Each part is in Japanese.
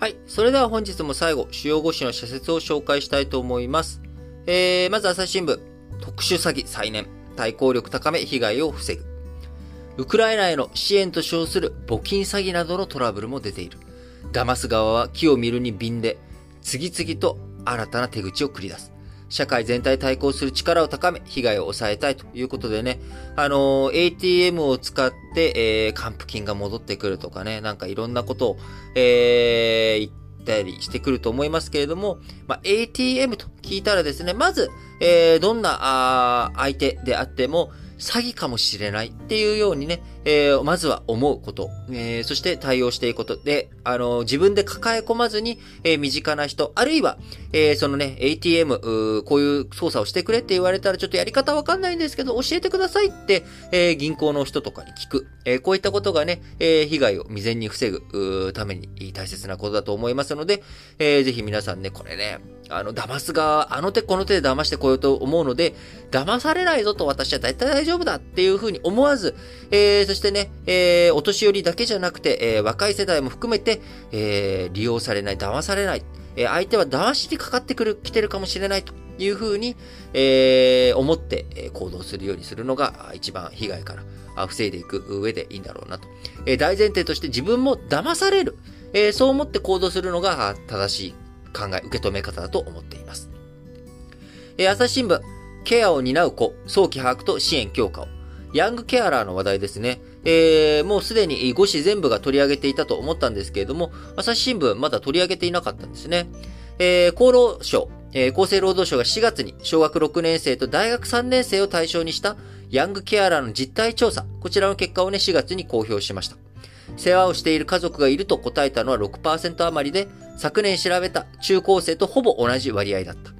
はい。それでは本日も最後、主要5紙の社説を紹介したいと思います。えー、まず朝日新聞。特殊詐欺再燃。対抗力高め、被害を防ぐ。ウクライナへの支援と称する募金詐欺などのトラブルも出ている。騙す側は木を見るに瓶で、次々と新たな手口を繰り出す。社会全体対抗する力を高め、被害を抑えたいということでね、あの、ATM を使って、えー、還付金が戻ってくるとかね、なんかいろんなことを、えー、言ったりしてくると思いますけれども、まあ、ATM と聞いたらですね、まず、えー、どんな、あ相手であっても、詐欺かもしれないっていうようにね、えー、まずは思うこと、えー、そして対応していくことで、あの、自分で抱え込まずに、え、身近な人、あるいは、え、そのね、ATM、こういう操作をしてくれって言われたらちょっとやり方わかんないんですけど、教えてくださいって、え、銀行の人とかに聞く。え、こういったことがね、え、被害を未然に防ぐために大切なことだと思いますので、え、ぜひ皆さんね、これね、あの、騙す側、あの手この手で騙してこようと思うので、騙されないぞと私は大体大丈夫だっていうふうに思わず、えー、そしてね、えー、お年寄りだけじゃなくて、えー、若い世代も含めて、えー、利用されない、騙されない、えー、相手は騙しにかかってくる、来てるかもしれないというふうに、えー、思って、行動するようにするのが一番被害から防いでいく上でいいんだろうなと。えー、大前提として自分も騙される、えー、そう思って行動するのが正しい考え、受け止め方だと思っています。えー、朝日新聞、ケアを担う子、早期把握と支援強化を。ヤングケアラーの話題ですね。えー、もうすでに5紙全部が取り上げていたと思ったんですけれども、朝日新聞まだ取り上げていなかったんですね。えー、厚労省、えー、厚生労働省が4月に小学6年生と大学3年生を対象にしたヤングケアラーの実態調査、こちらの結果をね、4月に公表しました。世話をしている家族がいると答えたのは6%余りで、昨年調べた中高生とほぼ同じ割合だった。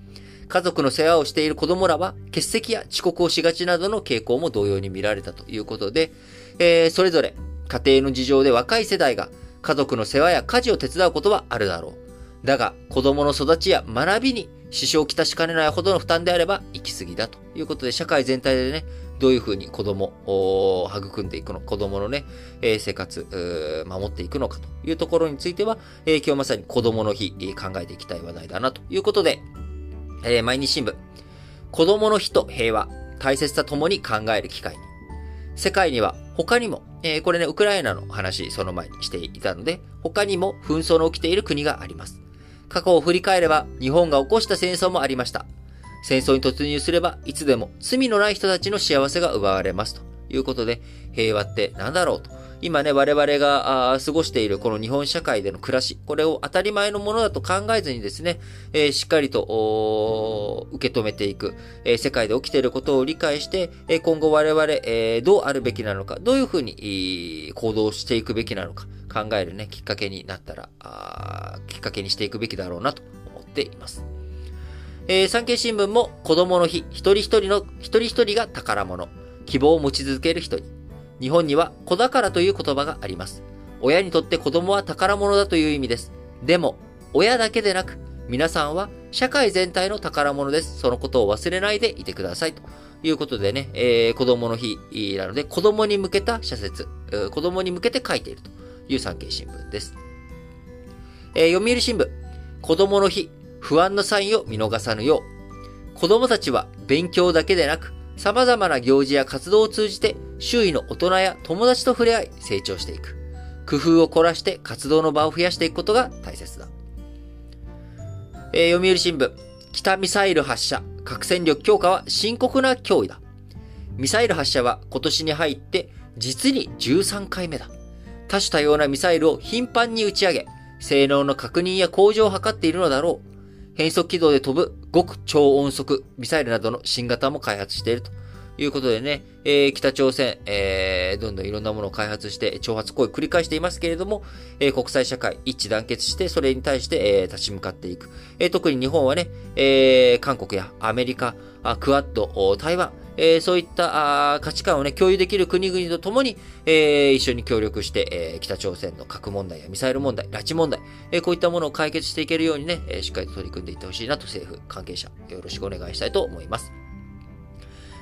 家族の世話をしている子供らは欠席や遅刻をしがちなどの傾向も同様に見られたということで、えー、それぞれ家庭の事情で若い世代が家族の世話や家事を手伝うことはあるだろう。だが、子供の育ちや学びに支障をきたしかねないほどの負担であれば行き過ぎだということで、社会全体でね、どういうふうに子供を育んでいくのか、子供のね、えー、生活、守っていくのかというところについては、えー、今日まさに子供の日、考えていきたい話題だなということで、えー、毎日新聞。子供の日と平和、大切さともに考える機会に。世界には他にも、えー、これね、ウクライナの話、その前にしていたので、他にも紛争の起きている国があります。過去を振り返れば、日本が起こした戦争もありました。戦争に突入すれば、いつでも罪のない人たちの幸せが奪われます。ということで、平和って何だろうと今ね、我々が過ごしているこの日本社会での暮らし、これを当たり前のものだと考えずにですね、えー、しっかりと受け止めていく、えー、世界で起きていることを理解して、えー、今後我々、えどうあるべきなのか、どういうふうに行動していくべきなのか、考えるね、きっかけになったら、あきっかけにしていくべきだろうなと思っています。えー、産経新聞も子供の日、一人一人の、一人一人が宝物、希望を持ち続ける人に、日本には子宝という言葉があります。親にとって子供は宝物だという意味です。でも、親だけでなく、皆さんは社会全体の宝物です。そのことを忘れないでいてください。ということでね、えー、子供の日なので、子供に向けた社説、子供に向けて書いているという産経新聞です。えー、読売新聞、子供の日、不安のサインを見逃さぬよう。子供たちは勉強だけでなく、様々な行事や活動を通じて周囲の大人や友達と触れ合い成長していく。工夫を凝らして活動の場を増やしていくことが大切だ。えー、読売新聞。北ミサイル発射、核戦力強化は深刻な脅威だ。ミサイル発射は今年に入って実に13回目だ。多種多様なミサイルを頻繁に打ち上げ、性能の確認や向上を図っているのだろう。変速軌道で飛ぶ極超音速ミサイルなどの新型も開発しているということでね、えー、北朝鮮、えー、どんどんいろんなものを開発して挑発行為を繰り返していますけれども、えー、国際社会一致団結してそれに対して、えー、立ち向かっていく。えー、特に日本はね、えー、韓国やアメリカ、クアッド、台湾、えー、そういったあ価値観をね、共有できる国々と共に、えー、一緒に協力して、えー、北朝鮮の核問題やミサイル問題、拉致問題、えー、こういったものを解決していけるようにね、えー、しっかりと取り組んでいってほしいなと政府関係者、よろしくお願いしたいと思います。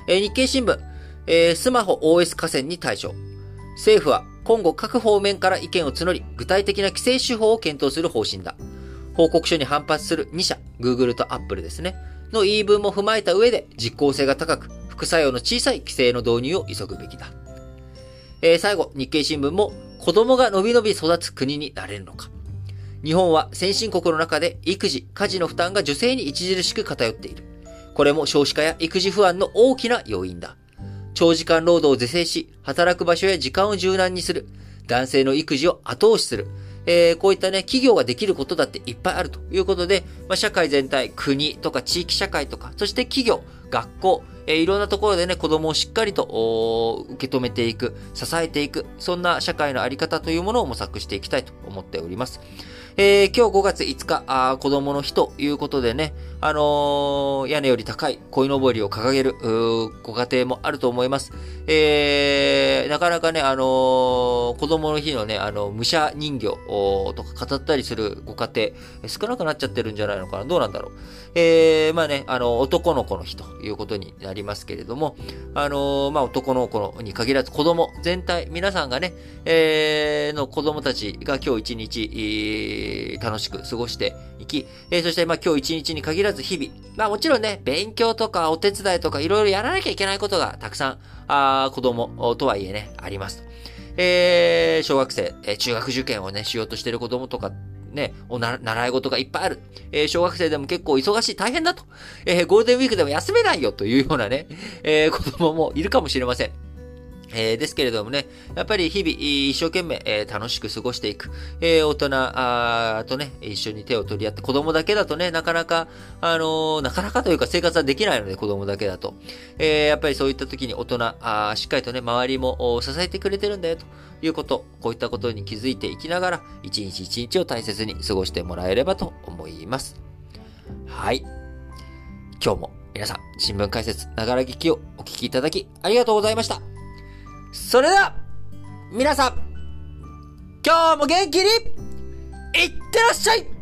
えー、日経新聞、えー、スマホ OS 河川に対処。政府は今後各方面から意見を募り、具体的な規制手法を検討する方針だ。報告書に反発する2社、Google と Apple ですね、の言い分も踏まえた上で、実効性が高く、副作用の小さい規制の導入を急ぐべきだ。えー、最後、日経新聞も、子供がのびのび育つ国になれるのか。日本は先進国の中で育児、家事の負担が女性に著しく偏っている。これも少子化や育児不安の大きな要因だ。長時間労働を是正し、働く場所や時間を柔軟にする。男性の育児を後押しする。えー、こういったね、企業ができることだっていっぱいあるということで、まあ、社会全体、国とか地域社会とか、そして企業、学校、えー、いろんなところでね、子供をしっかりと受け止めていく、支えていく、そんな社会のあり方というものを模索していきたいと思っております。えー、今日5月5日、あ子供の日ということでね、あのー、屋根より高い鯉のぼりを掲げる、ご家庭もあると思います。えー、なかなかね、あのー、子供の日のね、あの、武者人形とか語ったりするご家庭、少なくなっちゃってるんじゃないのかなどうなんだろう。えー、まあね、あの、男の子の日ということになりますけれども、あのー、まあ男の子に限らず子供全体、皆さんがね、えー、の子供たちが今日一日、え楽しく過ごしていき、えー、そしてまあ今日一日に限らず日々、まあもちろんね、勉強とかお手伝いとかいろいろやらなきゃいけないことがたくさん、あ子供とはいえね、ありますと。えー、小学生、えー、中学受験をね、しようとしてる子供とか、ね、おな、習い事がいっぱいある。えー、小学生でも結構忙しい、大変だと。えー、ゴールデンウィークでも休めないよというようなね、えー、子供もいるかもしれません。えー、ですけれどもね、やっぱり日々一生懸命、えー、楽しく過ごしていく。えー、大人あとね、一緒に手を取り合って、子供だけだとね、なかなか、あのなかなかというか生活はできないので、子供だけだと。えやっぱりそういった時に大人あ、しっかりとね、周りも支えてくれてるんだよということ、こういったことに気づいていきながら、一日一日を大切に過ごしてもらえればと思います。はい。今日も皆さん、新聞解説、ながら聞きをお聞きいただきありがとうございました。それでは、皆さん、今日も元気に、いってらっしゃい！